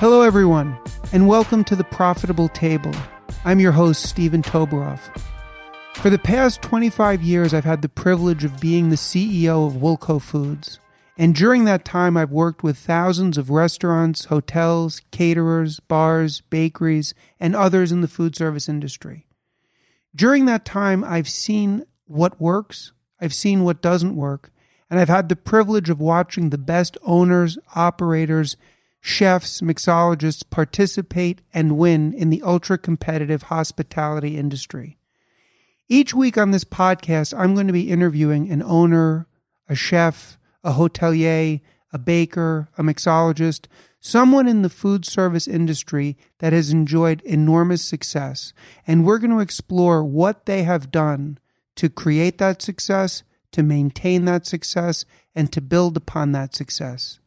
Hello, everyone, and welcome to the Profitable Table. I'm your host, Steven Toboroff. For the past 25 years, I've had the privilege of being the CEO of Woolco Foods. And during that time, I've worked with thousands of restaurants, hotels, caterers, bars, bakeries, and others in the food service industry. During that time, I've seen what works, I've seen what doesn't work, and I've had the privilege of watching the best owners, operators, chefs, mixologists participate and win in the ultra competitive hospitality industry. Each week on this podcast, I'm going to be interviewing an owner, a chef, a hotelier, a baker, a mixologist, someone in the food service industry that has enjoyed enormous success. And we're going to explore what they have done to create that success, to maintain that success, and to build upon that success.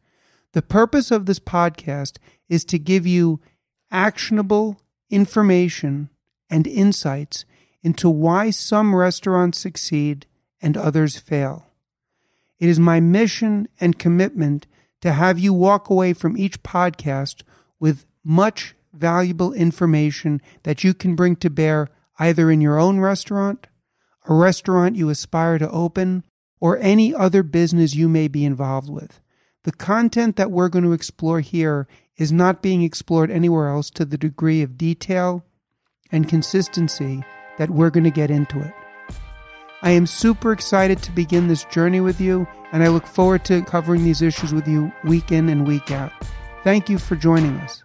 The purpose of this podcast is to give you actionable information and insights into why some restaurants succeed and others fail. It is my mission and commitment to have you walk away from each podcast with much valuable information that you can bring to bear either in your own restaurant, a restaurant you aspire to open, or any other business you may be involved with. The content that we're going to explore here is not being explored anywhere else to the degree of detail and consistency that we're going to get into it. I am super excited to begin this journey with you, and I look forward to covering these issues with you week in and week out. Thank you for joining us.